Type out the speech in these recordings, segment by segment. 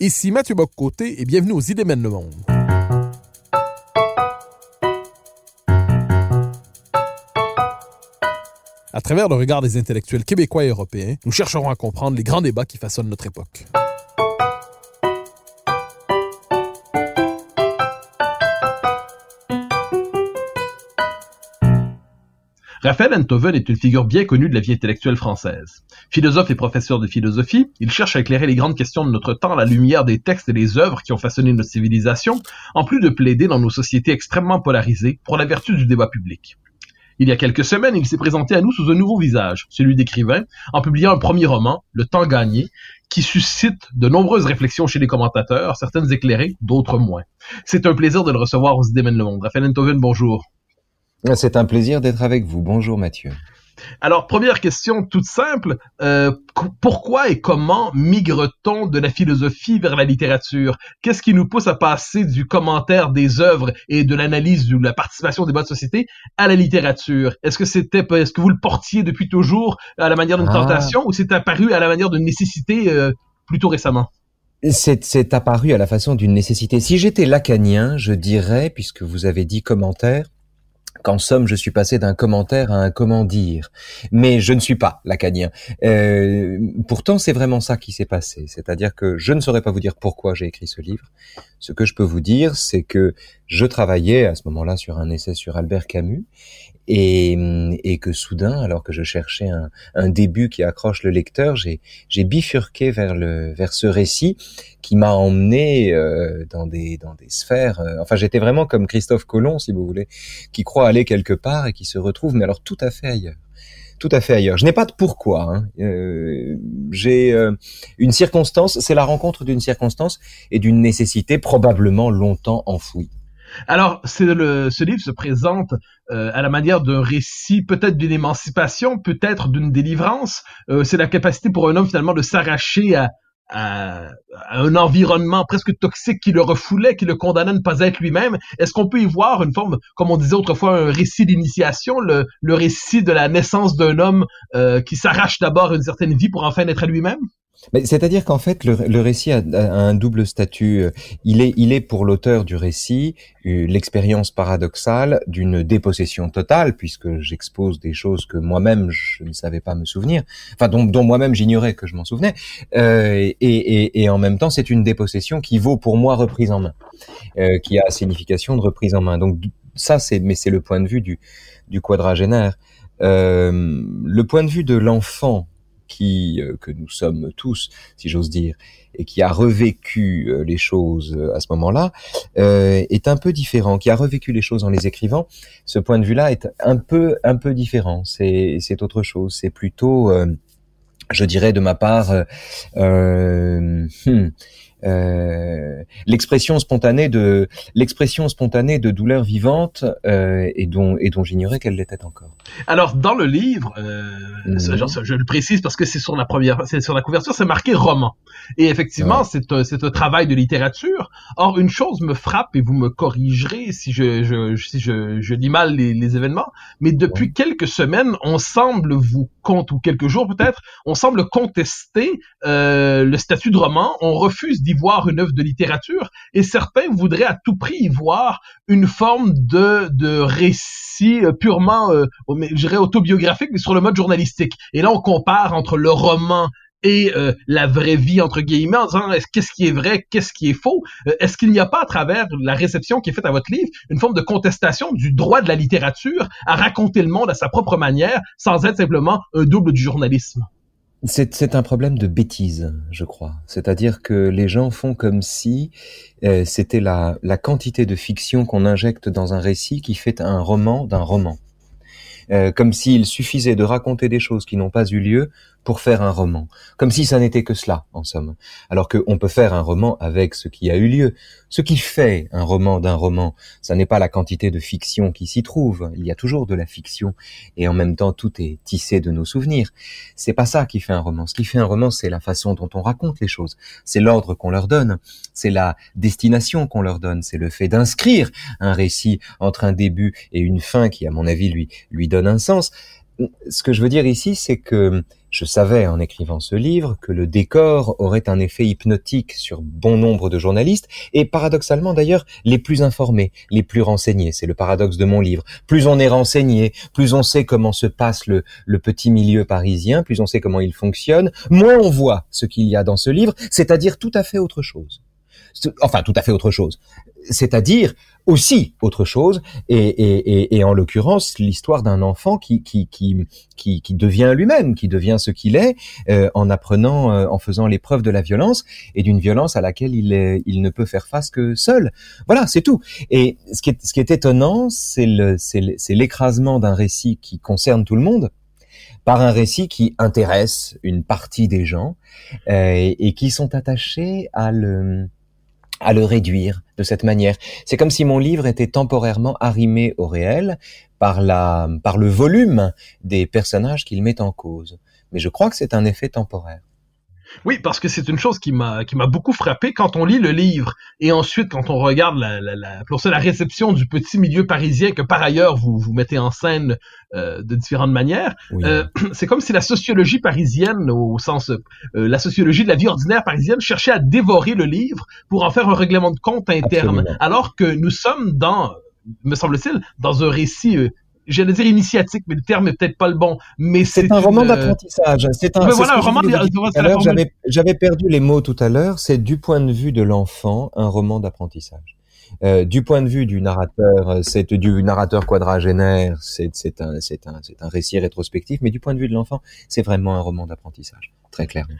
Ici Mathieu Boccoté et bienvenue aux Idées mènent le monde. À travers le regard des intellectuels québécois et européens, nous chercherons à comprendre les grands débats qui façonnent notre époque. Raphaël Enthoven est une figure bien connue de la vie intellectuelle française. Philosophe et professeur de philosophie, il cherche à éclairer les grandes questions de notre temps à la lumière des textes et des œuvres qui ont façonné notre civilisation, en plus de plaider dans nos sociétés extrêmement polarisées pour la vertu du débat public. Il y a quelques semaines, il s'est présenté à nous sous un nouveau visage, celui d'écrivain, en publiant un premier roman, Le temps gagné, qui suscite de nombreuses réflexions chez les commentateurs, certaines éclairées, d'autres moins. C'est un plaisir de le recevoir aux Idées mènent le monde. Raphaël Enthoven, bonjour. C'est un plaisir d'être avec vous. Bonjour Mathieu. Alors, première question toute simple, euh, pourquoi et comment migre-t-on de la philosophie vers la littérature? Qu'est-ce qui nous pousse à passer du commentaire des œuvres et de l'analyse de la participation des bonnes sociétés à la littérature? Est-ce que c'était, est-ce que vous le portiez depuis toujours à la manière d'une Ah. tentation ou c'est apparu à la manière d'une nécessité euh, plutôt récemment? C'est c'est apparu à la façon d'une nécessité. Si j'étais lacanien, je dirais, puisque vous avez dit commentaire, qu'en somme, je suis passé d'un commentaire à un comment dire. Mais je ne suis pas lacanien. Euh, pourtant, c'est vraiment ça qui s'est passé. C'est-à-dire que je ne saurais pas vous dire pourquoi j'ai écrit ce livre. Ce que je peux vous dire, c'est que je travaillais à ce moment-là sur un essai sur Albert Camus et, et que soudain, alors que je cherchais un, un début qui accroche le lecteur, j'ai bifurqué vers le vers ce récit qui m'a emmené euh, dans des dans des sphères. euh, enfin, j'étais vraiment comme Christophe Colomb, si vous voulez, qui croit aller quelque part et qui se retrouve, mais alors tout à fait ailleurs. Tout à fait ailleurs. Je n'ai pas de pourquoi. Hein. Euh, J'ai euh, une circonstance. C'est la rencontre d'une circonstance et d'une nécessité probablement longtemps enfouie. Alors, le, ce livre se présente euh, à la manière d'un récit, peut-être d'une émancipation, peut-être d'une délivrance. Euh, c'est la capacité pour un homme finalement de s'arracher à, à, à un environnement presque toxique qui le refoulait, qui le condamnait à ne pas être lui-même. Est-ce qu'on peut y voir une forme, comme on disait autrefois, un récit d'initiation, le, le récit de la naissance d'un homme euh, qui s'arrache d'abord à une certaine vie pour enfin naître à lui-même? C'est-à-dire qu'en fait, le, récit a, un double statut. Il est, il est pour l'auteur du récit euh, l'expérience paradoxale d'une dépossession totale, puisque j'expose des choses que moi-même je ne savais pas me souvenir, enfin dont, moi-même j'ignorais que je m'en souvenais, euh, et, en même temps, c'est une dépossession qui vaut pour moi reprise en main, euh, qui a signification de reprise en main. Donc ça, c'est, mais c'est le point de vue du, quadragénaire. Le point de vue de l'enfant qui euh, que nous sommes tous, si j'ose dire, et qui a revécu euh, les choses euh, à ce moment-là, est un peu différent. Qui a revécu les choses en les écrivant, ce point de vue-là est un peu un peu différent. C'est c'est autre chose. C'est plutôt, je dirais de ma part, hmm, euh, l'expression spontanée de l'expression spontanée de douleur vivante euh, et dont et dont j'ignorais qu'elle l'était encore. Alors, dans le livre, euh, Mhm. ça, genre, ça, je le précise parce que c'est sur la première, c'est sur la couverture, c'est marqué roman. Et effectivement, Ouais. c'est un, c'est un travail de littérature. Or, une chose me frappe et vous me corrigerez si je, je, si je, je lis mal les, les événements, mais depuis quelques semaines, on semble vous compte ou quelques jours peut-être, on semble contester le statut de roman. On refuse d'y voir une œuvre de littérature et certains voudraient à tout prix y voir une forme de, de récit euh, purement, euh, je dirais autobiographique, mais sur le mode journalistique. Et là, on compare entre le roman et euh, la vraie vie entre guillemets en disant est-ce qu'est-ce qui est vrai, qu'est-ce qui est faux? Est-ce qu'il n'y a pas à travers la réception qui est faite à votre livre une forme de contestation du droit de la littérature à raconter le monde à sa propre manière sans être simplement un double du journalisme? C'est un problème de bêtise, je crois. C'est-à-dire que les gens font comme si euh, c'était la, la quantité de fiction qu'on injecte dans un récit qui fait un roman d'un roman. Euh, comme s'il suffisait de raconter des choses qui n'ont pas eu lieu pour faire un roman, comme si ça n'était que cela, en somme. Alors qu'on peut faire un roman avec ce qui a eu lieu. Ce qui fait un roman d'un roman, ça n'est pas la quantité de fiction qui s'y trouve. Il y a toujours de la fiction, et en même temps tout est tissé de nos souvenirs. C'est pas ça qui fait un roman. Ce qui fait un roman, c'est la façon dont on raconte les choses. C'est l'ordre qu'on leur donne. C'est la destination qu'on leur donne. C'est le fait d'inscrire un récit entre un début et une fin qui, à mon avis, lui, lui donne un sens. Ce que je veux dire ici, c'est que je savais en écrivant ce livre que le décor aurait un effet hypnotique sur bon nombre de journalistes et paradoxalement d'ailleurs les plus informés, les plus renseignés. C'est le paradoxe de mon livre. Plus on est renseigné, plus on sait comment se passe le, petit milieu parisien, plus on sait comment il fonctionne, moins on voit ce qu'il y a dans ce livre, c'est-à-dire tout à fait autre chose. Enfin, tout à fait autre chose c'est-à-dire aussi autre chose, et, et, et, en l'occurrence l'histoire d'un enfant qui, qui, qui, qui, devient lui-même, qui devient ce qu'il est, euh, en apprenant, euh, en faisant l'épreuve de la violence, et d'une violence à laquelle il, est, il ne peut faire face que seul. Voilà, c'est tout. Et ce qui est, ce qui est étonnant, c'est l'écrasement d'un récit qui concerne tout le monde, par un récit qui intéresse une partie des gens, euh, et qui sont attachés à le à le réduire de cette manière. C'est comme si mon livre était temporairement arrimé au réel par la, par le volume des personnages qu'il met en cause. Mais je crois que c'est un effet temporaire. Oui, parce que c'est une chose qui m'a qui m'a beaucoup frappé quand on lit le livre et ensuite quand on regarde la la, la, la réception du petit milieu parisien que par ailleurs vous vous mettez en scène euh, de différentes manières. Euh, c'est comme si la sociologie parisienne, au sens euh, la sociologie de la vie ordinaire parisienne, cherchait à dévorer le livre pour en faire un règlement de compte interne, alors que nous sommes dans me semble-t-il, dans un récit j'allais dire initiatique, mais le terme est peut-être pas le bon. Mais c'est un roman d'apprentissage. C'est un. voilà, un roman. J'avais perdu les mots tout à l'heure. C'est du point de vue de l'enfant un roman d'apprentissage. Euh, du point de vue du narrateur, c'est du narrateur quadragénaire, c'est un, un, un récit rétrospectif, mais du point de vue de l'enfant, c'est vraiment un roman d'apprentissage très clairement.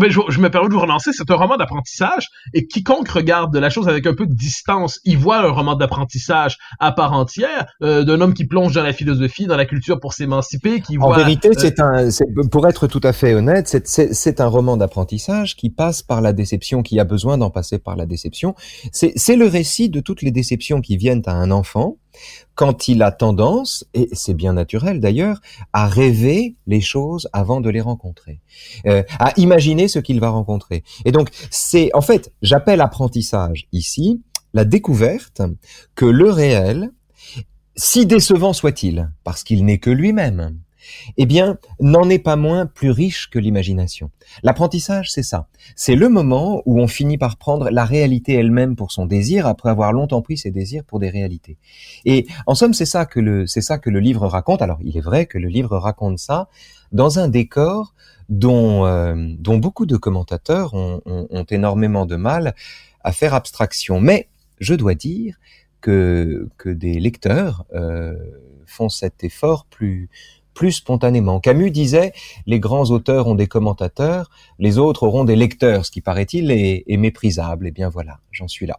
Mais je, me permets de vous relancer, c'est un roman d'apprentissage et quiconque regarde la chose avec un peu de distance, il voit un roman d'apprentissage à part entière euh, d'un homme qui plonge dans la philosophie, dans la culture pour s'émanciper, qui En vérité, euh, c'est un, pour être tout à fait honnête, c'est un roman d'apprentissage qui passe par la déception, qui a besoin d'en passer par la déception. C'est le récit de toutes les déceptions qui viennent à un enfant quand il a tendance, et c'est bien naturel d'ailleurs, à rêver les choses avant de les rencontrer, euh, à imaginer ce qu'il va rencontrer. Et donc, c'est en fait, j'appelle apprentissage ici la découverte que le réel, si décevant soit-il, parce qu'il n'est que lui-même, eh bien, n'en est pas moins plus riche que l'imagination. L'apprentissage, c'est ça. C'est le moment où on finit par prendre la réalité elle-même pour son désir après avoir longtemps pris ses désirs pour des réalités. Et en somme, c'est ça que le, c'est ça que le livre raconte. Alors, il est vrai que le livre raconte ça dans un décor dont, euh, dont beaucoup de commentateurs ont, énormément de mal à faire abstraction. Mais je dois dire que, que des lecteurs euh, font cet effort plus plus spontanément. Camus disait les grands auteurs ont des commentateurs, les autres auront des lecteurs, ce qui paraît-il est, méprisable. Et eh bien voilà, j'en suis là.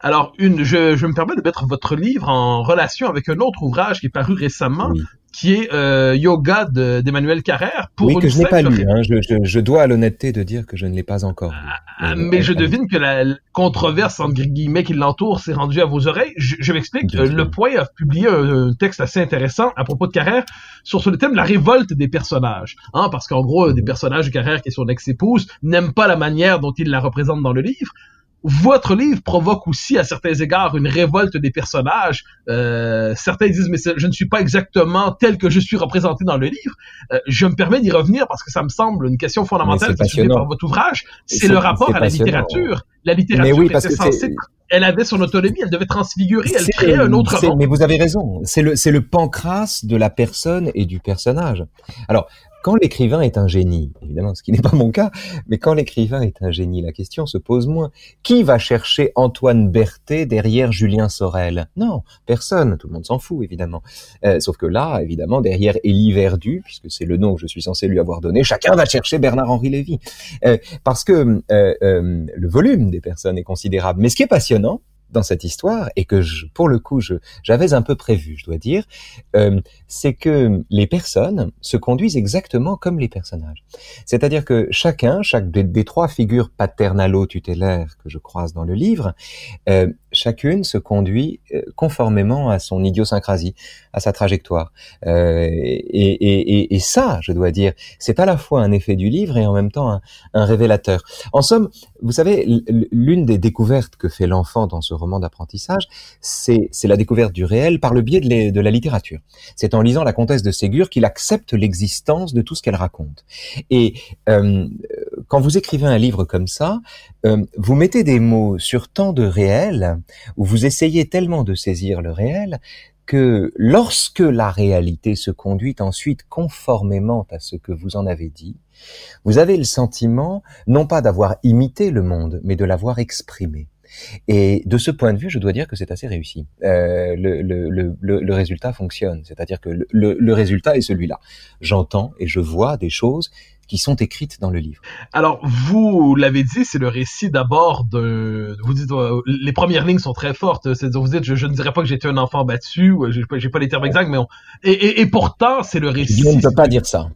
Alors, une, je, je, me permets de mettre votre livre en relation avec un autre ouvrage qui est paru récemment, qui est euh, Yoga d'Emmanuel Carrère. Pour oui, que je n'ai pas lu. Hein. Je, je, je, dois à l'honnêteté de dire que je ne l'ai pas encore lu. Ah, ah, mais, je devine que la controverse, entre guillemets, qui l'entoure s'est rendue à vos oreilles. Je, m'explique. Euh, le Point a publié un, texte assez intéressant à propos de Carrère sur, sur le thème de la révolte des personnages. Hein, parce qu'en gros, des mhm. personnages de Carrère qui est son ex-épouse n'aiment pas la manière dont il la représente dans le livre votre livre provoque aussi à certains égards une révolte des personnages. Euh, certains disent mais je ne suis pas exactement tel que je suis représenté dans le livre. Euh, je me permets d'y revenir parce que ça me semble une question fondamentale par votre ouvrage. C'est le rapport à la littérature. La littérature oui, parce était elle avait son autonomie, elle devait transfigurer, elle créait un autre monde. Mais vous avez raison, c'est le, c'est le pancras de la personne et du personnage. Alors, quand l'écrivain est un génie, évidemment, ce qui n'est pas mon cas, mais quand l'écrivain est un génie, la question se pose moins. Qui va chercher Antoine Berthet derrière Julien Sorel? Non, personne. Tout le monde s'en fout, évidemment. Euh, sauf que là, évidemment, derrière Élie Verdu, puisque c'est le nom que je suis censé lui avoir donné, chacun va chercher Bernard-Henri Lévy. Euh, parce que euh, euh, le volume des personnes est considérable. Mais ce qui est passionnant, dans cette histoire et que je, pour le coup j'avais un peu prévu, je dois dire, euh, c'est que les personnes se conduisent exactement comme les personnages. C'est-à-dire que chacun, chaque des, trois figures paternalo-tutélaires que je croise dans le livre, euh, chacune se conduit euh, conformément à son idiosyncrasie, à sa trajectoire. Et, ça, je dois dire, c'est à la fois un effet du livre et en même temps un révélateur. En somme, vous savez, l'une des découvertes que fait l'enfant dans ce roman d'apprentissage, c'est la découverte du réel par le biais de, la littérature. C'est en lisant La Comtesse de Ségur qu'il accepte l'existence de tout ce qu'elle raconte. Et euh, quand vous écrivez un livre comme ça, euh, vous mettez des mots sur tant de réel, où vous essayez tellement de saisir le réel, que lorsque la réalité se conduit ensuite conformément à ce que vous en avez dit, vous avez le sentiment non pas d'avoir imité le monde, mais de l'avoir exprimé. Et de ce point de vue, je dois dire que c'est assez réussi. Euh, le, le, le, le, résultat fonctionne, c'est-à-dire que le, résultat est celui-là. J'entends et je vois des choses qui sont écrites dans le livre. Alors, vous l'avez dit, c'est le récit d'abord de... Vous dites, euh, les premières lignes sont très fortes. C'est vous dites, je, je, ne dirais pas que j'étais un enfant battu, j'ai pas, pas les termes exacts, mais on... et, et, et, pourtant, c'est le récit... On ne peut pas dire ça.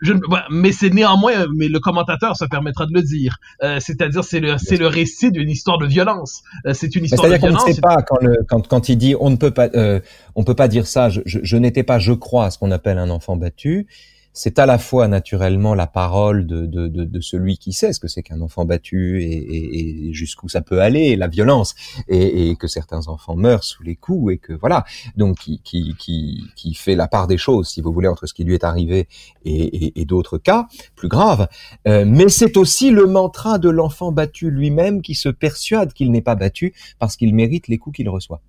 Je, mais c'est néanmoins, mais le commentateur se permettra de le dire. Euh, C'est-à-dire, c'est le, c'est le récit d'une histoire de violence. Euh, c'est une histoire de violence. C'est-à-dire qu'on ne sait pas quand, le, quand, quand il dit on ne peut pas, euh, on peut pas dire ça. Je, je, je n'étais pas, je crois, à ce qu'on appelle un enfant battu c'est à la fois naturellement la parole de, de, de, de celui qui sait ce que c'est qu'un enfant battu et, et, et jusqu'où ça peut aller, la violence, et, et, que certains enfants meurent sous les coups, et que voilà, donc qui, qui, qui, qui, fait la part des choses, si vous voulez, entre ce qui lui est arrivé et, et d'autres cas plus graves. Euh, mais c'est aussi le mantra de l'enfant battu lui-même qui se persuade qu'il n'est pas battu parce qu'il mérite les coups qu'il reçoit.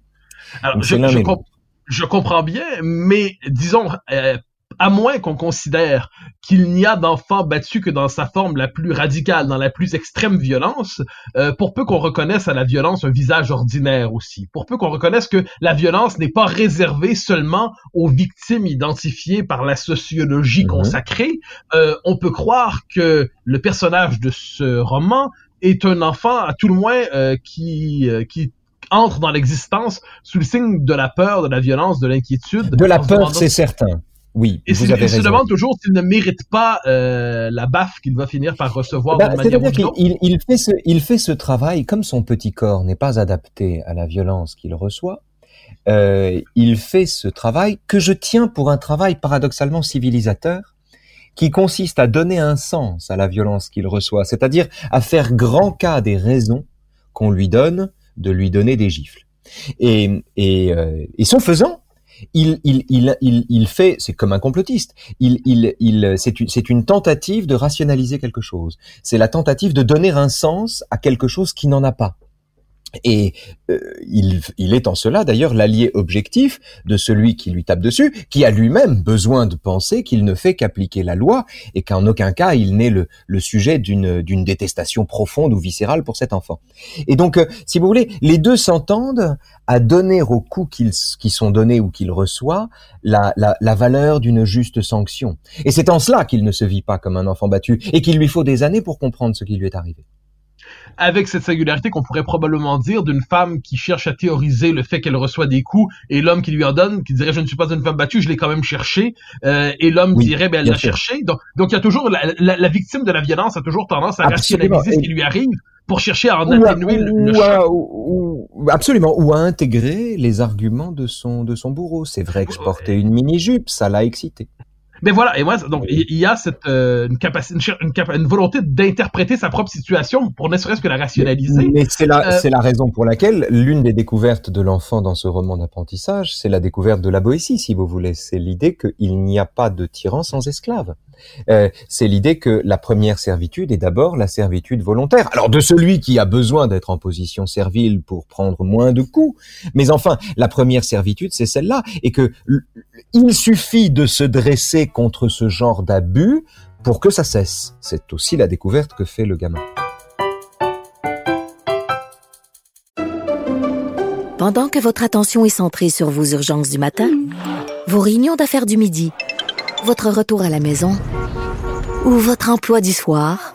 Alors, je, je, comp je, comprends bien, mais disons, euh, à moins qu'on considère qu'il n'y a d'enfant battu que dans sa forme la plus radicale, dans la plus extrême violence, euh, pour peu qu'on reconnaisse à la violence un visage ordinaire aussi, pour peu qu'on reconnaisse que la violence n'est pas réservée seulement aux victimes identifiées par la sociologie mhm. consacrée, euh, on peut croire que le personnage de ce roman est un enfant, à tout le moins, euh, qui, qui entre dans l'existence sous le signe de la peur, de la violence, de l'inquiétude. De la peur, c'est certain. Oui, et vous avez se demande toujours s'il ne mérite pas euh, la baffe qu'il va finir par recevoir bah, manière ou il, il, fait ce, il fait ce travail comme son petit corps n'est pas adapté à la violence qu'il reçoit. Euh, il fait ce travail que je tiens pour un travail paradoxalement civilisateur, qui consiste à donner un sens à la violence qu'il reçoit, c'est-à-dire à faire grand cas des raisons qu'on lui donne de lui donner des gifles. Et, et, euh, et son faisant, il, il, il, il, il fait, c'est comme un complotiste. Il, il, il, c'est une, c'est une tentative de rationaliser quelque chose. C'est la tentative de donner un sens à quelque chose qui n'en a pas. Et euh, il, il, est en cela d'ailleurs l'allié objectif de celui qui lui tape dessus, qui a lui-même besoin de penser qu'il ne fait qu'appliquer la loi et qu'en aucun cas il n'est le, le sujet d'une, détestation profonde ou viscérale pour cet enfant. Et donc, euh, si vous voulez, les deux s'entendent à donner aux coups qu'ils, qui sont donnés ou qu'il reçoit la, la, la valeur d'une juste sanction. Et c'est en cela qu'il ne se vit pas comme un enfant battu et qu'il lui faut des années pour comprendre ce qui lui est arrivé avec cette singularité qu'on pourrait probablement dire d'une femme qui cherche à théoriser le fait qu'elle reçoit des coups et l'homme qui lui en donne, qui dirait je ne suis pas une femme battue, je l'ai quand même cherché, euh, et l'homme dirait ben elle l'a cherché. Donc, donc il y a toujours la, la, la, victime de la violence a toujours tendance à absolument. rationaliser ce qui lui arrive pour chercher à en atténuer le, le ou, ou, absolument ou à intégrer les arguments de son de son bourreau. C'est vrai que je portais une mini jupe, ça l'a excité. Mais voilà, et moi, donc il y a cette euh, une capacité, une, une, volonté d'interpréter sa propre situation pour ne serait-ce que la rationaliser. Mais, c'est la, euh, c'est la raison pour laquelle l'une des découvertes de l'enfant dans ce roman d'apprentissage, c'est la découverte de la Boétie, si vous voulez. C'est l'idée qu'il n'y a pas de tyran sans esclave. Euh, c'est l'idée que la première servitude est d'abord la servitude volontaire. Alors de celui qui a besoin d'être en position servile pour prendre moins de coups, mais enfin la première servitude c'est celle-là et que il suffit de se dresser contre ce genre d'abus pour que ça cesse. C'est aussi la découverte que fait le gamin. Pendant que votre attention est centrée sur vos urgences du matin, vos réunions d'affaires du midi, votre retour à la maison ou votre emploi du soir,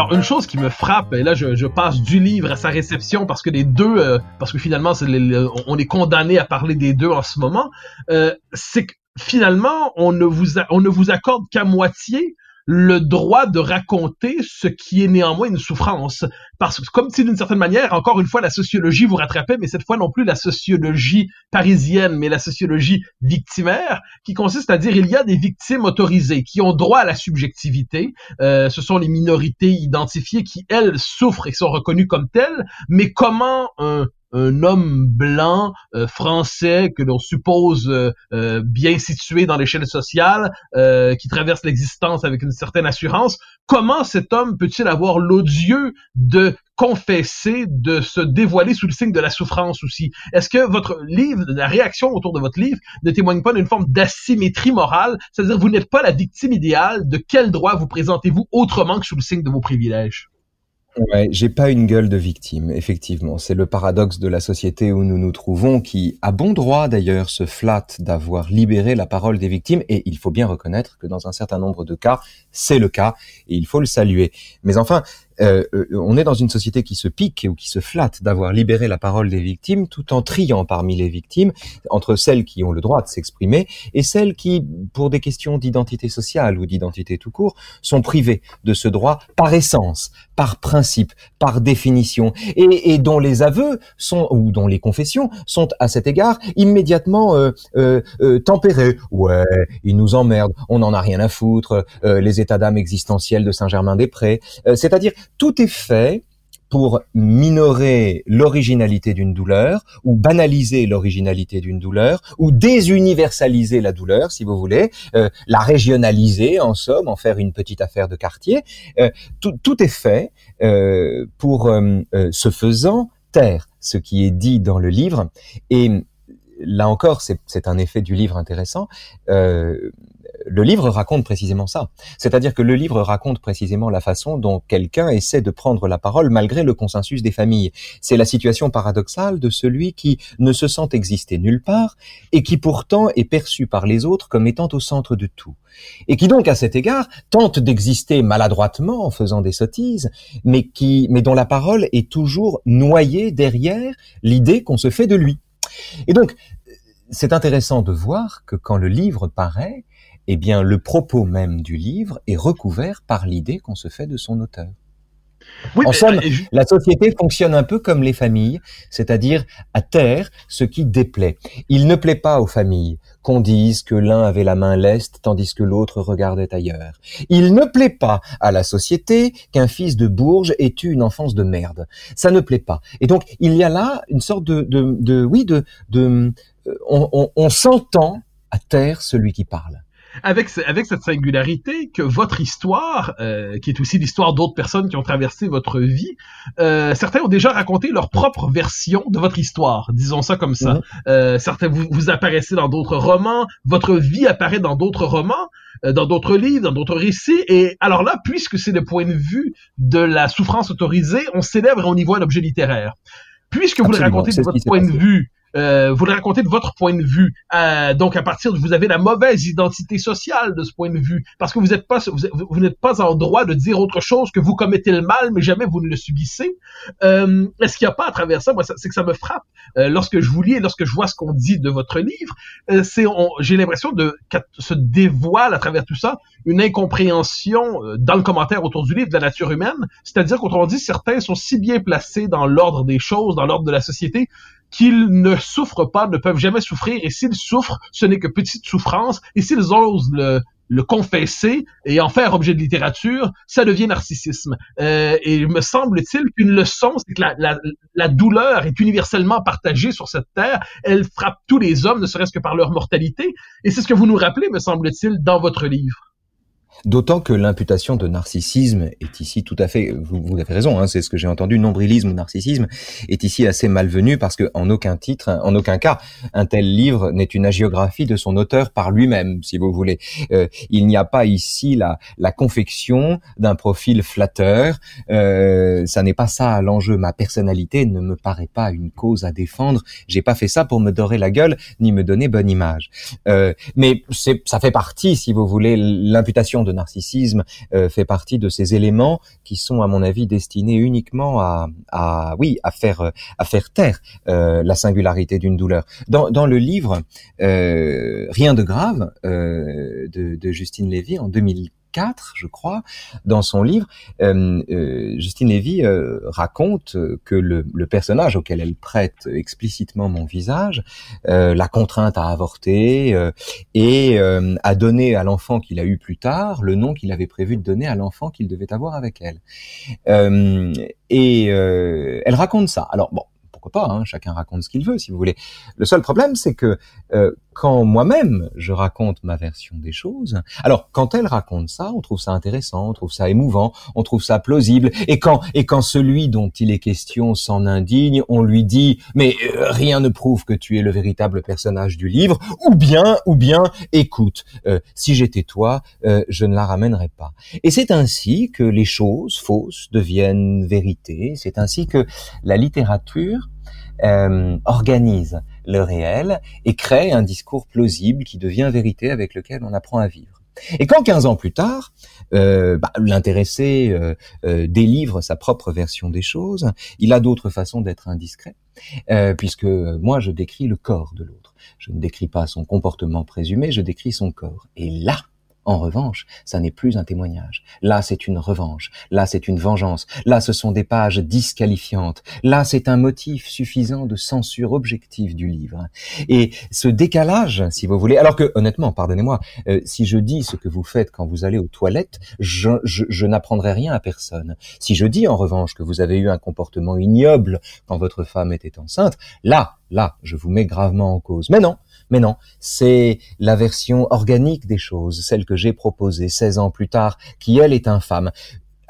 Alors, une chose qui me frappe, et là, je, je, passe du livre à sa réception parce que les deux, euh, parce que finalement, on est condamné à parler des deux en ce moment, euh, c'est que finalement, on ne vous, on ne vous accorde qu'à moitié le droit de raconter ce qui est néanmoins une souffrance. Parce que comme si d'une certaine manière, encore une fois, la sociologie vous rattrapait, mais cette fois non plus la sociologie parisienne, mais la sociologie victimaire, qui consiste à dire il y a des victimes autorisées qui ont droit à la subjectivité. Euh, ce sont les minorités identifiées qui, elles, souffrent et sont reconnues comme telles, mais comment un homme blanc euh, français que l'on suppose euh, euh, bien situé dans l'échelle sociale, qui traverse l'existence avec une certaine assurance, comment cet homme peut-il avoir l'odieux de confesser, de se dévoiler sous le signe de la souffrance aussi? Est-ce que votre livre, la réaction autour de votre livre ne témoigne pas d'une forme d'asymétrie morale? C'est-à-dire, vous n'êtes pas la victime idéale, de quel droit vous présentez-vous autrement que sous le signe de vos privilèges? Ouais, j'ai pas une gueule de victime, effectivement. C'est le paradoxe de la société où nous nous trouvons, qui, à bon droit d'ailleurs, se flatte d'avoir libéré la parole des victimes, et il faut bien reconnaître que dans un certain nombre de cas, c'est le cas, et il faut le saluer. Mais enfin, euh, euh, on est dans une société qui se pique ou qui se flatte d'avoir libéré la parole des victimes tout en triant parmi les victimes entre celles qui ont le droit de s'exprimer et celles qui, pour des questions d'identité sociale ou d'identité tout court, sont privées de ce droit par essence, par principe, par définition et, dont les aveux sont ou dont les confessions sont à cet égard immédiatement euh, euh, tempérés. Ouais, ils nous emmerdent, on n'en a rien à foutre, les états d'âme existentiels de Saint-Germain-des-Prés, c'est-à-dire tout est fait pour minorer l'originalité d'une douleur, ou banaliser l'originalité d'une douleur, ou désuniversaliser la douleur, si vous voulez, euh, la régionaliser, en somme, en faire une petite affaire de quartier. Euh, tout, est fait euh, pour, ce faisant, taire ce qui est dit dans le livre. Et là encore, c'est un effet du livre intéressant le livre raconte précisément ça. C'est-à-dire que le livre raconte précisément la façon dont quelqu'un essaie de prendre la parole malgré le consensus des familles. C'est la situation paradoxale de celui qui ne se sent exister nulle part et qui pourtant est perçu par les autres comme étant au centre de tout. Et qui donc, à cet égard, tente d'exister maladroitement en faisant des sottises, mais qui, mais dont la parole est toujours noyée derrière l'idée qu'on se fait de lui. Et donc, c'est intéressant de voir que quand le livre paraît, eh bien, le propos même du livre est recouvert par l'idée qu'on se fait de son auteur. en somme, euh, la société fonctionne un peu comme les familles, c'est-à-dire à terre ce qui déplaît. Il ne plaît pas aux familles qu'on dise que l'un avait la main leste tandis que l'autre regardait ailleurs. Il ne plaît pas à la société qu'un fils de Bourges ait eu une enfance de merde. Ça ne plaît pas. Et donc il y a là une sorte de, de, oui, de, de euh, on, on s'entend à terre celui qui parle avec, avec cette singularité que votre histoire, euh, qui est aussi l'histoire d'autres personnes qui ont traversé votre vie, euh, certains ont déjà raconté leur propre version de votre histoire, disons ça comme ça. Mhm. Euh, certains vous, vous apparaissez dans d'autres romans, votre vie apparaît dans d'autres romans, euh, dans d'autres livres, dans d'autres récits. Et alors là, puisque c'est le point de vue de la souffrance autorisée, on célèbre et on y voit l'objet littéraire. Puisque vous le racontez de votre point de vue euh, vous le racontez de votre point de vue. Euh, donc à partir de vous avez la mauvaise identité sociale de ce point de vue parce que vous n'êtes pas vous, n'êtes pas en droit de dire autre chose que vous commettez le mal mais jamais vous ne le subissez. Euh, Est-ce qu'il n'y a pas à travers ça moi c'est que ça me frappe euh, lorsque je vous lis et lorsque je vois ce qu'on dit de votre livre euh, c'est j'ai l'impression de se dévoile à travers tout ça une incompréhension dans le commentaire autour du livre de la nature humaine c'est-à-dire qu'autrement dit certains sont si bien placés dans l'ordre des choses dans l'ordre de la société qu'ils ne souffrent pas, ne peuvent jamais souffrir, et s'ils souffrent, ce n'est que petite souffrance, et s'ils osent le, le confesser et en faire objet de littérature, ça devient narcissisme. Euh, et me semble-t-il qu'une leçon, c'est que la, la, la, douleur est universellement partagée sur cette terre. Elle frappe tous les hommes, ne serait-ce que par leur mortalité. Et c'est ce que vous nous rappelez, me semble-t-il, dans votre livre. D'autant que l'imputation de narcissisme est ici tout à fait, vous, avez raison, hein, c'est ce que j'ai entendu, nombrilisme ou narcissisme est ici assez malvenu parce que en aucun titre, en aucun cas, un tel livre n'est une agiographie de son auteur par lui-même, si vous voulez. Euh, il n'y a pas ici la, la confection d'un profil flatteur. Euh, ça n'est pas ça l'enjeu. Ma personnalité ne me paraît pas une cause à défendre. J'ai pas fait ça pour me dorer la gueule ni me donner bonne image. Euh, mais ça fait partie, si vous voulez, l'imputation de narcissisme euh, fait partie de ces éléments qui sont, à mon avis, destinés uniquement à, oui, à faire, à faire taire euh, la singularité d'une douleur. Dans, le livre euh, Rien de grave de, de Justine Lévy en 2000 4, je crois, dans son livre, euh, euh, Justine Lévy euh, raconte que le, personnage auquel elle prête explicitement mon visage la contrainte à avorter et a donné à l'enfant qu'il a eu plus tard le nom qu'il avait prévu de donner à l'enfant qu'il devait avoir avec elle. et elle raconte ça. Alors bon, pourquoi pas, hein, chacun raconte ce qu'il veut, si vous voulez. Le seul problème, c'est que euh, quand moi-même je raconte ma version des choses, alors quand elle raconte ça, on trouve ça intéressant, on trouve ça émouvant, on trouve ça plausible, et quand et quand celui dont il est question s'en indigne, on lui dit mais euh, rien ne prouve que tu es le véritable personnage du livre, ou bien ou bien écoute, euh, si j'étais toi, je ne la ramènerais pas. Et c'est ainsi que les choses fausses deviennent vérité. C'est ainsi que la littérature euh, organise le réel et crée un discours plausible qui devient vérité avec lequel on apprend à vivre. Et quand 15 ans plus tard, euh, bah, l'intéressé euh, euh, délivre sa propre version des choses, il a d'autres façons d'être indiscret, puisque moi je décris le corps de l'autre. Je ne décris pas son comportement présumé, je décris son corps. Et là, en revanche, ça n'est plus un témoignage. Là, c'est une revanche. Là, c'est une vengeance. Là, ce sont des pages disqualifiantes. Là, c'est un motif suffisant de censure objective du livre. Et ce décalage, si vous voulez, alors que, honnêtement, pardonnez-moi, euh, si je dis ce que vous faites quand vous allez aux toilettes, je, je, je n'apprendrai rien à personne. Si je dis, en revanche, que vous avez eu un comportement ignoble quand votre femme était enceinte, là, là, je vous mets gravement en cause. Mais non, mais non, c'est la version organique des choses, celle que j'ai proposée 16 ans plus tard, qui elle est infâme.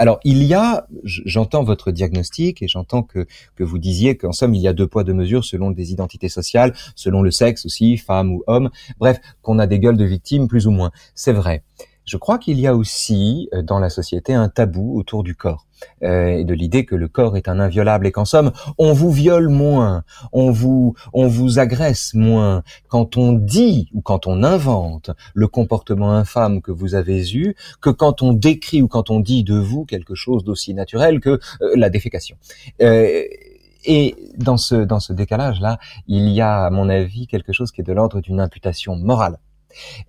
Alors, il y a, j'entends votre diagnostic et j'entends que, que vous disiez qu'en somme, il y a deux poids, deux mesures selon des identités sociales, selon le sexe aussi, femme ou homme, bref, qu'on a des gueules de victimes plus ou moins. C'est vrai. Je crois qu'il y a aussi euh, dans la société un tabou autour du corps euh, et de l'idée que le corps est un inviolable et qu'en somme on vous viole moins, on vous on vous agresse moins quand on dit ou quand on invente le comportement infâme que vous avez eu que quand on décrit ou quand on dit de vous quelque chose d'aussi naturel que euh, la défécation. et dans ce dans ce décalage là, il y a à mon avis quelque chose qui est de l'ordre d'une imputation morale euh,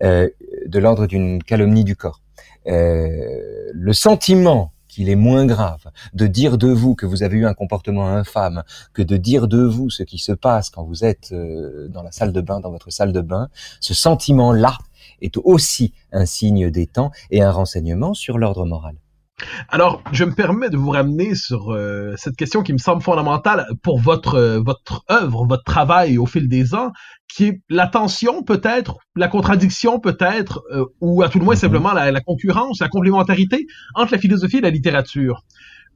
de l'ordre d'une calomnie du corps. Euh, le sentiment qu'il est moins grave de dire de vous que vous avez eu un comportement infâme que de dire de vous ce qui se passe quand vous êtes euh, dans la salle de bain, dans votre salle de bain, ce sentiment-là est aussi un signe des temps et un renseignement sur l'ordre moral. Alors, je me permets de vous ramener sur euh, cette question qui me semble fondamentale pour votre euh, votre œuvre, votre travail au fil des ans, qui est la tension peut-être, la contradiction peut-être, euh, ou à tout le moins mm-hmm. simplement la, la, concurrence, la complémentarité entre la philosophie et la littérature.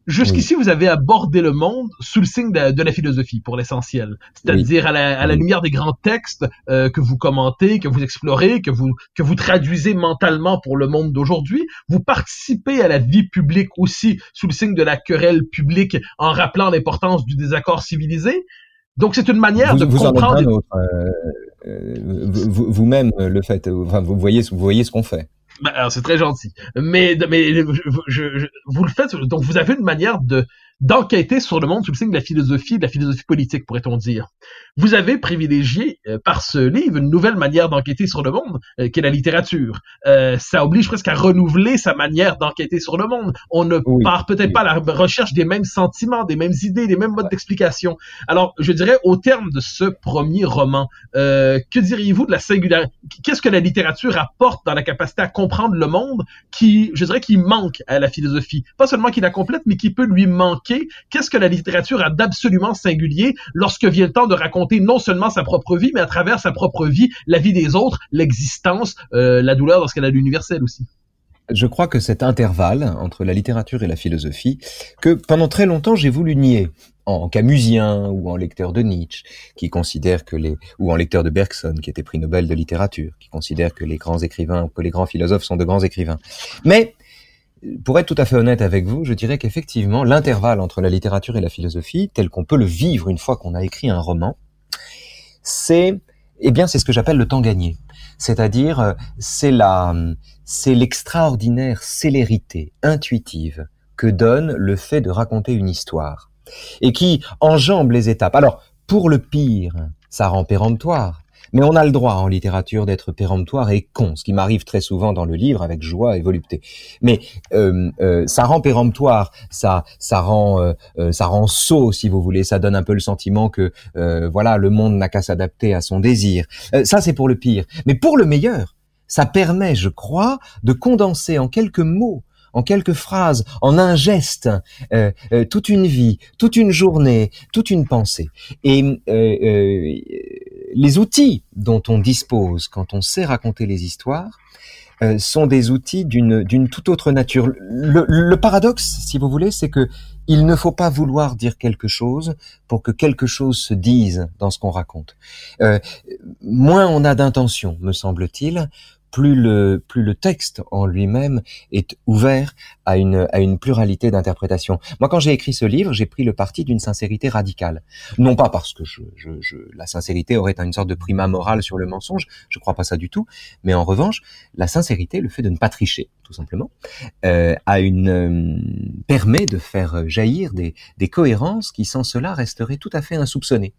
Jusqu'ici, vous avez abordé le monde sous le signe de, la philosophie, pour l'essentiel. C'est-à-dire à, la, lumière des grands textes euh, que vous commentez, que vous explorez, que vous, que vous traduisez mentalement pour le monde d'aujourd'hui. Vous participez à la vie publique aussi sous le signe de la querelle publique en rappelant l'importance du désaccord civilisé. Donc c'est une manière vous, de vous comprendre. Autre, euh, euh, vous- vous-même le faites. Enfin, vous voyez, vous voyez ce qu'on fait. Alors, c'est très gentil. Mais, mais je, je- je- vous le faites, donc vous avez une manière de d'enquêter sur le monde sous le signe de la philosophie, de la philosophie politique, pourrait-on dire. Vous avez privilégié euh, par ce livre une nouvelle manière d'enquêter sur le monde, euh, qui est la littérature. Euh, ça oblige presque à renouveler sa manière d'enquêter sur le monde. On ne Oui, part peut-être oui. pas à la recherche des mêmes sentiments, des mêmes idées, des mêmes modes d'explication. Alors, je dirais, au terme de ce premier roman, euh, que diriez-vous de la singularité Qu'est-ce que la littérature apporte dans la capacité à comprendre le monde qui, je dirais, qui manque à la philosophie? Pas seulement qui la complète, mais qui peut lui manquer. Qu'est-ce que la littérature a d'absolument singulier lorsque vient le temps de raconter non seulement sa propre vie, mais à travers sa propre vie, la vie des autres, l'existence, euh, la douleur dans ce qu'elle a l'universel aussi? Je crois que cet intervalle entre la littérature et la philosophie, que pendant très longtemps j'ai voulu nier, en camusien ou en lecteur de Nietzsche, qui considère que les, ou en lecteur de Bergson, qui était prix Nobel de littérature, qui considère que les grands écrivains, que les grands philosophes sont de grands écrivains. Mais, pour être tout à fait honnête avec vous, je dirais qu'effectivement, l'intervalle entre la littérature et la philosophie, tel qu'on peut le vivre une fois qu'on a écrit un roman, c'est, eh bien, c'est ce que j'appelle le temps gagné. C'est-à-dire, euh, c'est la, c'est l'extraordinaire célérité intuitive que donne le fait de raconter une histoire et qui enjambe les étapes. Alors, pour le pire, ça rend péremptoire. Mais on a le droit en littérature d'être péremptoire et con, ce qui m'arrive très souvent dans le livre avec joie et volupté. Mais euh, euh, ça rend péremptoire, ça, ça rend, euh, euh, ça rend sot si vous voulez. Ça donne un peu le sentiment que euh, voilà, le monde n'a qu'à s'adapter à son désir. Euh, ça, c'est pour le pire. Mais pour le meilleur, ça permet, je crois, de condenser en quelques mots, en quelques phrases, en un geste, euh, euh, toute une vie, toute une journée, toute une pensée. Et euh, les outils dont on dispose quand on sait raconter les histoires sont des outils d'une toute autre nature. Le, paradoxe, si vous voulez, c'est que il ne faut pas vouloir dire quelque chose pour que quelque chose se dise dans ce qu'on raconte. Moins on a d'intention, me semble-t-il, plus le plus le texte en lui-même est ouvert à une à une pluralité d'interprétations. Moi, quand j'ai écrit ce livre, j'ai pris le parti d'une sincérité radicale. Non pas parce que je, je, je la sincérité aurait une sorte de prima morale sur le mensonge, je crois pas ça du tout. Mais en revanche, la sincérité, le fait de ne pas tricher, tout simplement, euh, a une euh, permet de faire jaillir des des cohérences qui sans cela resteraient tout à fait insoupçonnées.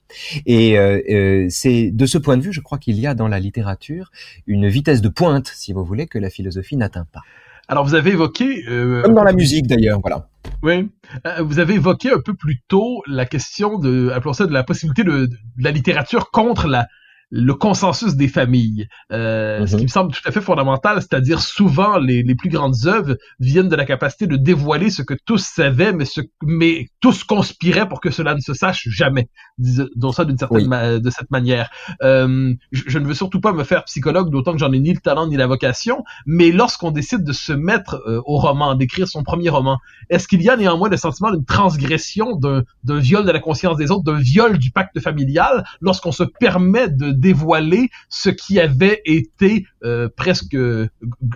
Et euh, euh, c'est de ce point de vue, je crois qu'il y a dans la littérature une vitesse de pointe, si vous voulez, que la philosophie n'atteint pas. Alors, vous avez évoqué... euh, Comme dans la musique d'ailleurs, voilà. Oui. Euh, vous avez évoqué un peu plus tôt la question de, appelons ça, de la possibilité de, de la littérature contre la, le consensus des familles. Euh, Ce Mhm. qui me semble tout à fait fondamental, c'est-à-dire souvent les, les plus grandes œuvres viennent de la capacité de dévoiler ce que tous savaient, mais, ce, mais tous conspiraient pour que cela ne se sache jamais. Disons ça d'une certaine Oui. de cette manière. Euh, je, je ne veux surtout pas me faire psychologue, d'autant que j'en ai ni le talent ni la vocation, mais lorsqu'on décide de se mettre euh, au roman, d'écrire son premier roman, est-ce qu'il y a néanmoins le sentiment d'une transgression, d'un d'un viol de la conscience des autres, d'un viol du pacte familial, lorsqu'on se permet de dévoiler ce qui avait été euh, presque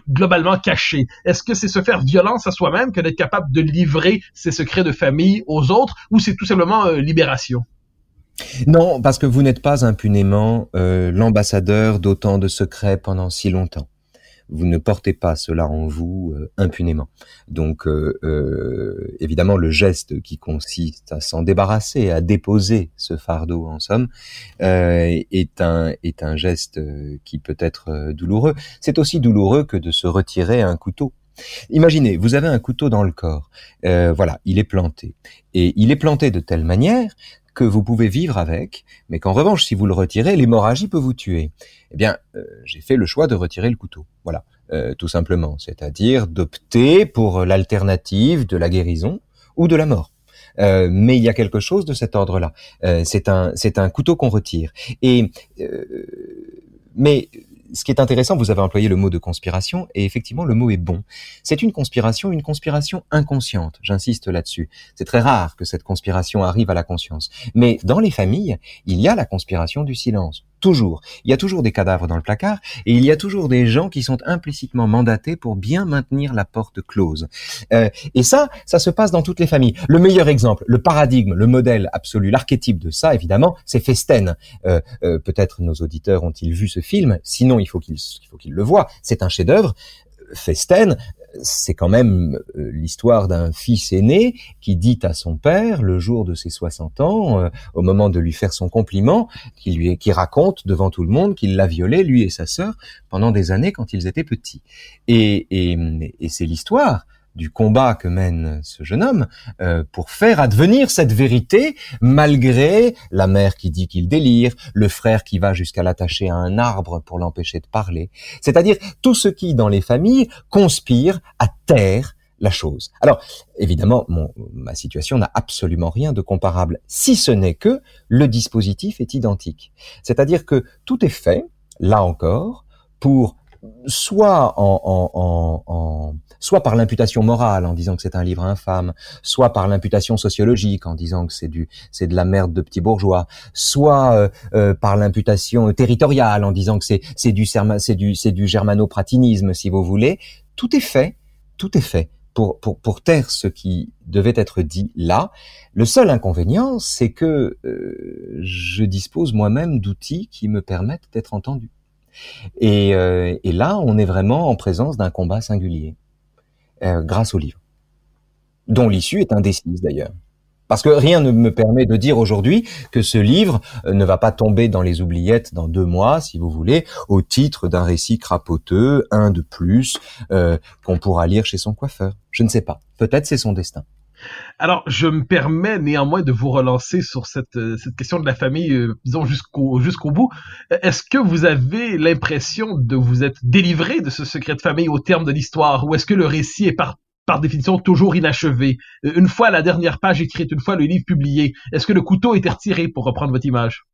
globalement caché Est-ce que c'est se faire violence à soi-même que d'être capable de livrer ses secrets de famille aux autres, ou c'est tout simplement euh, libération? Non, parce que vous n'êtes pas impunément euh, l'ambassadeur d'autant de secrets pendant si longtemps. Vous ne portez pas cela en vous euh, impunément. Donc, euh, euh, évidemment, le geste qui consiste à s'en débarrasser, à déposer ce fardeau, en somme, euh, est un est un geste euh, qui peut être douloureux. C'est aussi douloureux que de se retirer un couteau. Imaginez, vous avez un couteau dans le corps. Euh, voilà, il est planté. Et il est planté de telle manière que vous pouvez vivre avec, mais qu'en revanche, si vous le retirez, l'hémorragie peut vous tuer. Eh bien, euh, j'ai fait le choix de retirer le couteau. Voilà, euh, tout simplement. C'est-à-dire d'opter pour l'alternative de la guérison ou de la mort. Euh, mais il y a quelque chose de cet ordre-là. Euh, c'est un, c'est un couteau qu'on retire. Et euh, mais ce qui est intéressant, vous avez employé le mot de conspiration, et effectivement, le mot est bon. C'est une conspiration, une conspiration inconsciente. J'insiste là-dessus. C'est très rare que cette conspiration arrive à la conscience. Mais dans les familles, il y a la conspiration du silence. Toujours. Il y a toujours des cadavres dans le placard et il y a toujours des gens qui sont implicitement mandatés pour bien maintenir la porte close. Euh, et ça, ça se passe dans toutes les familles. Le meilleur exemple, le paradigme, le modèle absolu, l'archétype de ça, évidemment, c'est Festen. Euh, euh, Peut-être nos auditeurs ont-ils vu ce film. Sinon, il faut qu'ils le voient. C'est un chef-d'œuvre. Festen, c'est quand même euh, l'histoire d'un fils aîné qui dit à son père, le jour de ses 60 ans, euh, au moment de lui faire son compliment, qui lui raconte devant tout le monde qu'il l'a violé, lui et sa sœur, pendant des années quand ils étaient petits. Et, et, et c'est l'histoire du combat que mène ce jeune homme euh, pour faire advenir cette vérité malgré la mère qui dit qu'il délire, le frère qui va jusqu'à l'attacher à un arbre pour l'empêcher de parler. C'est-à-dire tout ce qui, dans les familles, conspire à taire la chose. Alors, évidemment, mon, ma situation n'a absolument rien de comparable, si ce n'est que le dispositif est identique. C'est-à-dire que tout est fait, là encore, pour soit en, en, en, en soit par l'imputation morale en disant que c'est un livre infâme, soit par l'imputation sociologique en disant que c'est du c'est de la merde de petits bourgeois, soit euh, euh, par l'imputation territoriale en disant que c'est c'est du c'est du c'est du germano-pratinisme si vous voulez. Tout est fait, tout est fait pour, pour, pour taire ce qui devait être dit là. Le seul inconvénient, c'est que euh, je dispose moi-même d'outils qui me permettent d'être entendu. Et, euh, et, là, on est vraiment en présence d'un combat singulier, euh, grâce au livre, dont l'issue est indécise d'ailleurs. Parce que rien ne me permet de dire aujourd'hui que ce livre euh, ne va pas tomber dans les oubliettes dans deux mois, si vous voulez, au titre d'un récit crapoteux, un de plus, euh, qu'on pourra lire chez son coiffeur. Je ne sais pas. Peut-être c'est son destin. Alors, je me permets néanmoins de vous relancer sur cette, euh, question de la famille, euh, disons jusqu'au bout. Est-ce que vous avez l'impression de vous être délivré de ce secret de famille au terme de l'histoire, ou est-ce que le récit est par par définition toujours inachevé? Euh, Une fois la dernière page écrite, une fois le livre publié, est-ce que le couteau était retiré pour reprendre votre image?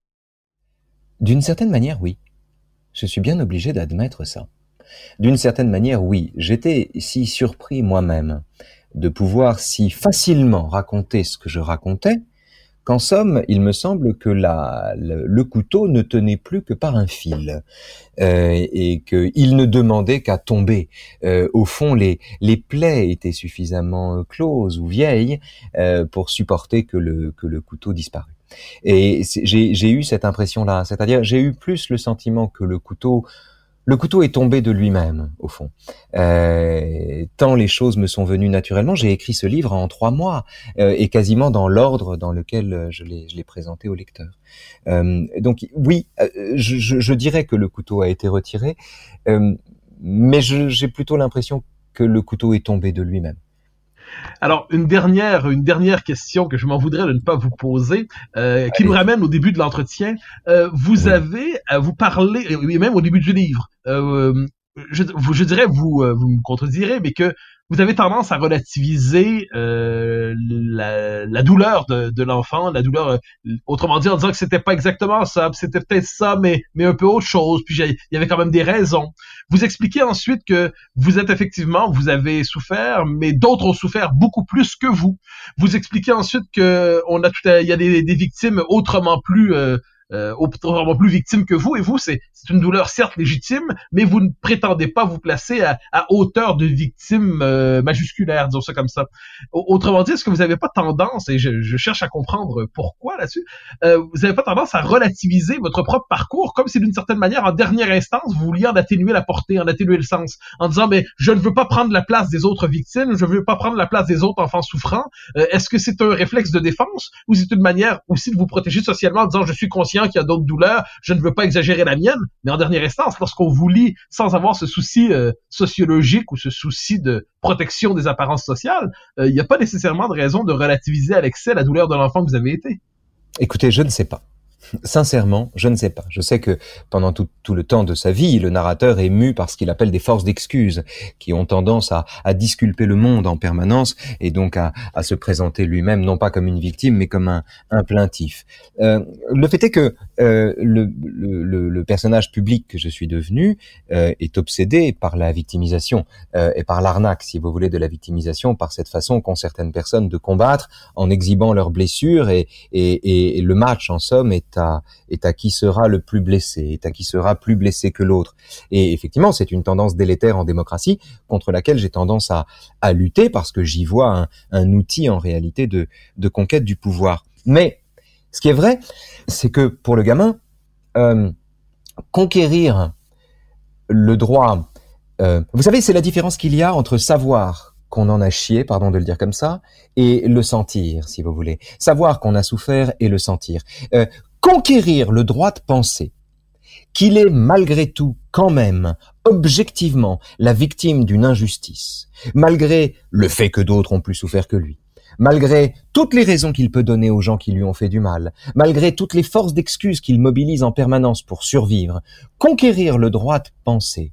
D'une certaine manière, oui. Je suis bien obligé d'admettre ça. D'une certaine manière, oui. J'étais si surpris moi-même de pouvoir si facilement raconter ce que je racontais, qu'en somme, il me semble que la, le, couteau ne tenait plus que par un fil euh, et qu'il ne demandait qu'à tomber. Euh, au fond, les, les plaies étaient suffisamment closes ou vieilles euh, pour supporter que le, que le couteau disparut. Et j'ai eu cette impression-là, c'est-à-dire j'ai eu plus le sentiment que le couteau le couteau est tombé de lui-même, au fond. Euh, tant les choses me sont venues naturellement, j'ai écrit ce livre en trois mois euh, et quasiment dans l'ordre dans lequel euh, je l'ai présenté au lecteur. Euh, donc oui, euh, je, dirais que le couteau a été retiré, euh, mais j'ai plutôt l'impression que le couteau est tombé de lui-même. Alors, une dernière, une dernière question que je m'en voudrais de ne pas vous poser, euh, qui nous ramène au début de l'entretien. Euh, vous oui. avez à vous parler, et même au début du livre, euh, je, je, dirais, vous, vous me contredirez, mais que vous avez tendance à relativiser euh, la, la, douleur de, de l'enfant, la douleur, euh, autrement dit, en disant que c'était pas exactement ça, c'était peut-être ça, mais mais un peu autre chose. Puis il y avait quand même des raisons. Vous expliquez ensuite que vous êtes effectivement, vous avez souffert, mais d'autres ont souffert beaucoup plus que vous. Vous expliquez ensuite que on a tout, il y a des, des victimes autrement plus euh, euh, autrement plus victime que vous. Et vous, c'est une douleur certes légitime, mais vous ne prétendez pas vous placer à, à hauteur de victime euh, majusculaire, disons ça comme ça. Autrement dit, est-ce que vous n'avez pas tendance, et je, je, cherche à comprendre pourquoi là-dessus, euh, vous n'avez pas tendance à relativiser votre propre parcours, comme si d'une certaine manière, en dernière instance, vous vouliez en atténuer la portée, en atténuer le sens, en disant, mais je ne veux pas prendre la place des autres victimes, je ne veux pas prendre la place des autres enfants souffrants. Euh, est-ce que c'est un réflexe de défense, ou c'est une manière aussi de vous protéger socialement en disant, je suis conscient qu'il y a d'autres douleurs, je ne veux pas exagérer la mienne, mais en dernière instance, lorsqu'on vous lit sans avoir ce souci euh, sociologique ou ce souci de protection des apparences sociales, il euh, n'y a pas nécessairement de raison de relativiser à l'excès la douleur de l'enfant que vous avez été. Écoutez, je ne sais pas. Sincèrement, je ne sais pas. Je sais que pendant tout, le temps de sa vie, le narrateur est mu par ce qu'il appelle des forces d'excuse, qui ont tendance à, disculper le monde en permanence et donc à, se présenter lui-même non pas comme une victime, mais comme un, plaintif. Euh, le fait est que euh, le, personnage public que je suis devenu euh, est obsédé par la victimisation et par l'arnaque, si vous voulez, de la victimisation, par cette façon qu'ont certaines personnes de combattre en exhibant leurs blessures et le match, en somme, est est à qui sera le plus blessé, est à qui sera plus blessé que l'autre. Et effectivement, c'est une tendance délétère en démocratie contre laquelle j'ai tendance à, à lutter parce que j'y vois un, un, outil en réalité de, de conquête du pouvoir. Mais ce qui est vrai, c'est que pour le gamin, euh, conquérir le droit, euh, vous savez, c'est la différence qu'il y a entre savoir qu'on en a chié, pardon de le dire comme ça, et le sentir, si vous voulez. Savoir qu'on a souffert et le sentir. Euh, conquérir le droit de penser qu'il est malgré tout quand même objectivement la victime d'une injustice, malgré le fait que d'autres ont plus souffert que lui, malgré toutes les raisons qu'il peut donner aux gens qui lui ont fait du mal, malgré toutes les forces d'excuses qu'il mobilise en permanence pour survivre, conquérir le droit de penser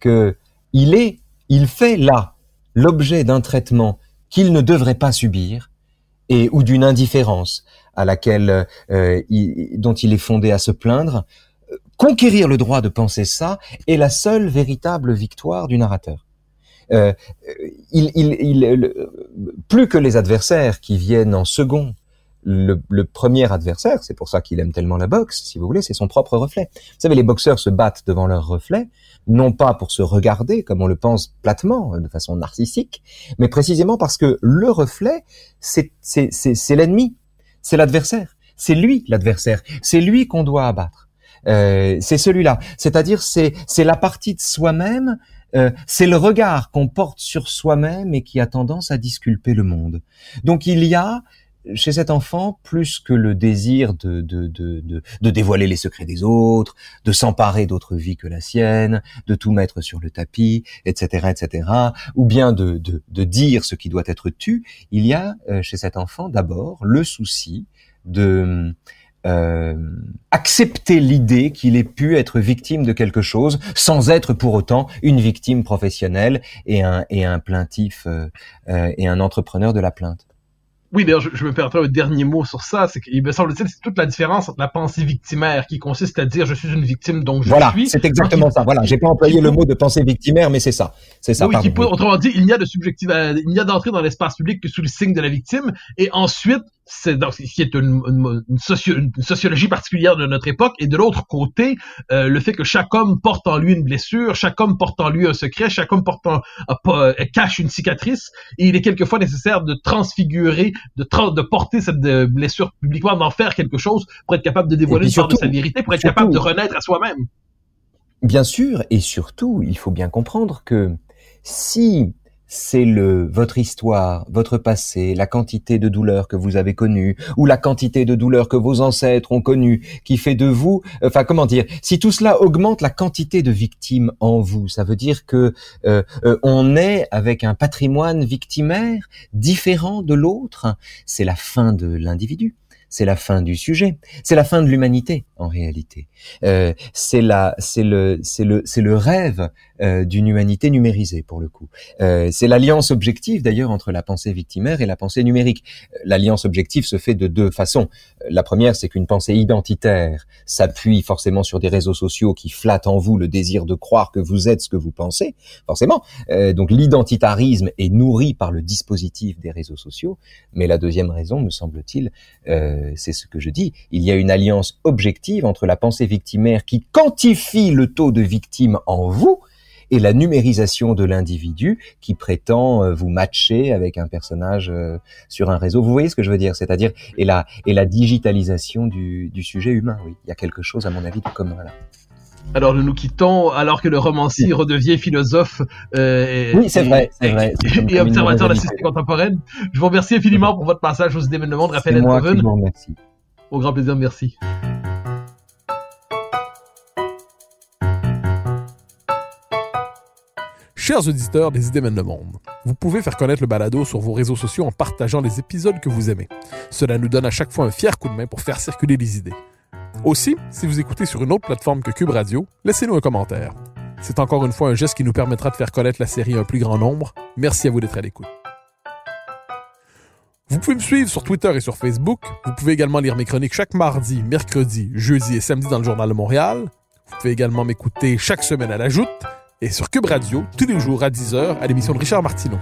que il est, il fait là l'objet d'un traitement qu'il ne devrait pas subir et ou d'une indifférence à laquelle euh, dont il est fondé à se plaindre, conquérir le droit de penser ça est la seule véritable victoire du narrateur. Euh, il, il, il, plus que les adversaires qui viennent en second, le, le premier adversaire, c'est pour ça qu'il aime tellement la boxe, si vous voulez, c'est son propre reflet. Vous savez, les boxeurs se battent devant leur reflet, non pas pour se regarder, comme on le pense platement, de façon narcissique, mais précisément parce que le reflet, c'est l'ennemi c'est l'adversaire. C'est lui l'adversaire. C'est lui qu'on doit abattre. Euh, c'est celui-là. C'est-à-dire c'est c'est la partie de soi-même. Euh, c'est le regard qu'on porte sur soi-même et qui a tendance à disculper le monde. Donc il y a chez cet enfant plus que le désir de, de, de, de, de dévoiler les secrets des autres, de s'emparer d'autres vies que la sienne, de tout mettre sur le tapis, etc., etc., ou bien de, de, de dire ce qui doit être tu, il y a euh, chez cet enfant d'abord le souci de euh, accepter l'idée qu'il ait pu être victime de quelque chose sans être pour autant une victime professionnelle et un, et un plaintif euh, euh et un entrepreneur de la plainte. Oui, d'ailleurs, je, me permettrai un dernier mot sur ça. C'est qu'il me semble-t-il, c'est toute la différence entre la pensée victimaire qui consiste à dire je suis une victime donc je voilà, suis. c'est exactement ça. Voilà, j'ai pas employé le mot de pensée victimaire, mais c'est ça. C'est ça. Oui, qui peut, autrement dit, il n'y a de subjectif, il n'y a d'entrée dans l'espace public que sous le signe de la victime. Et ensuite, c'est donc ce qui est une, une, une, sociologie particulière de notre époque. Et de l'autre côté euh, le fait que chaque homme porte en lui une blessure chaque homme porte en lui un secret chaque homme porte en, euh, cache une cicatrice et il est quelquefois nécessaire de transfigurer de, de porter cette euh, blessure publiquement d'en faire quelque chose pour être capable de dévoiler une part de sa vérité pour être capable de renaître à soi-même. Bien sûr et surtout il faut bien comprendre que si c'est le votre histoire, votre passé, la quantité de douleurs que vous avez connues ou la quantité de douleurs que vos ancêtres ont connues qui fait de vous enfin comment dire, si tout cela augmente la quantité de victimes en vous, ça veut dire que euh, euh, on est avec un patrimoine victimaire différent de l'autre, c'est la fin de l'individu c'est la fin du sujet, c'est la fin de l'humanité en réalité. Euh, c'est la, c'est le, c'est le, c'est le rêve euh, d'une humanité numérisée pour le coup. Euh, c'est l'alliance objective d'ailleurs entre la pensée victimaire et la pensée numérique. L'alliance objective se fait de deux façons. La première, c'est qu'une pensée identitaire s'appuie forcément sur des réseaux sociaux qui flattent en vous le désir de croire que vous êtes ce que vous pensez, forcément. Euh, donc l'identitarisme est nourri par le dispositif des réseaux sociaux. Mais la deuxième raison, me semble-t-il, euh, c'est ce que je dis. Il y a une alliance objective entre la pensée victimaire qui quantifie le taux de victimes en vous et la numérisation de l'individu qui prétend euh, vous matcher avec un personnage euh, sur un réseau. Vous voyez ce que je veux dire? C'est-à-dire et la et la digitalisation du, du sujet humain. Oui, il y a quelque chose à mon avis de commun là. Alors nous nous quittons alors que le romancier redevient philosophe. Euh, oui, c'est vrai, c'est vrai. Et, observateur de la société contemporaine. Je vous remercie infiniment pour votre passage aux idées de monde. Raphaël moi qui vous remercie. Au grand plaisir, merci. Chers auditeurs des Idées mènent le monde, vous pouvez faire connaître le balado sur vos réseaux sociaux en partageant les épisodes que vous aimez. Cela nous donne à chaque fois un fier coup de main pour faire circuler les idées. Aussi, si vous écoutez sur une autre plateforme que Cube Radio, laissez-nous un commentaire. C'est encore une fois un geste qui nous permettra de faire connaître la série à un plus grand nombre. Merci à vous d'être à l'écoute. Vous pouvez me suivre sur Twitter et sur Facebook. Vous pouvez également lire mes chroniques chaque mardi, mercredi, jeudi et samedi dans le Journal de Montréal. Vous pouvez également m'écouter chaque semaine à la Joute et sur Cube Radio tous les jours à 10h à l'émission de Richard Martineau.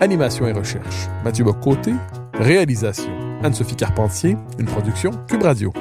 Animation et recherche, Mathieu Bocoté. Réalisation, Anne-Sophie Carpentier. Une production Cube Radio.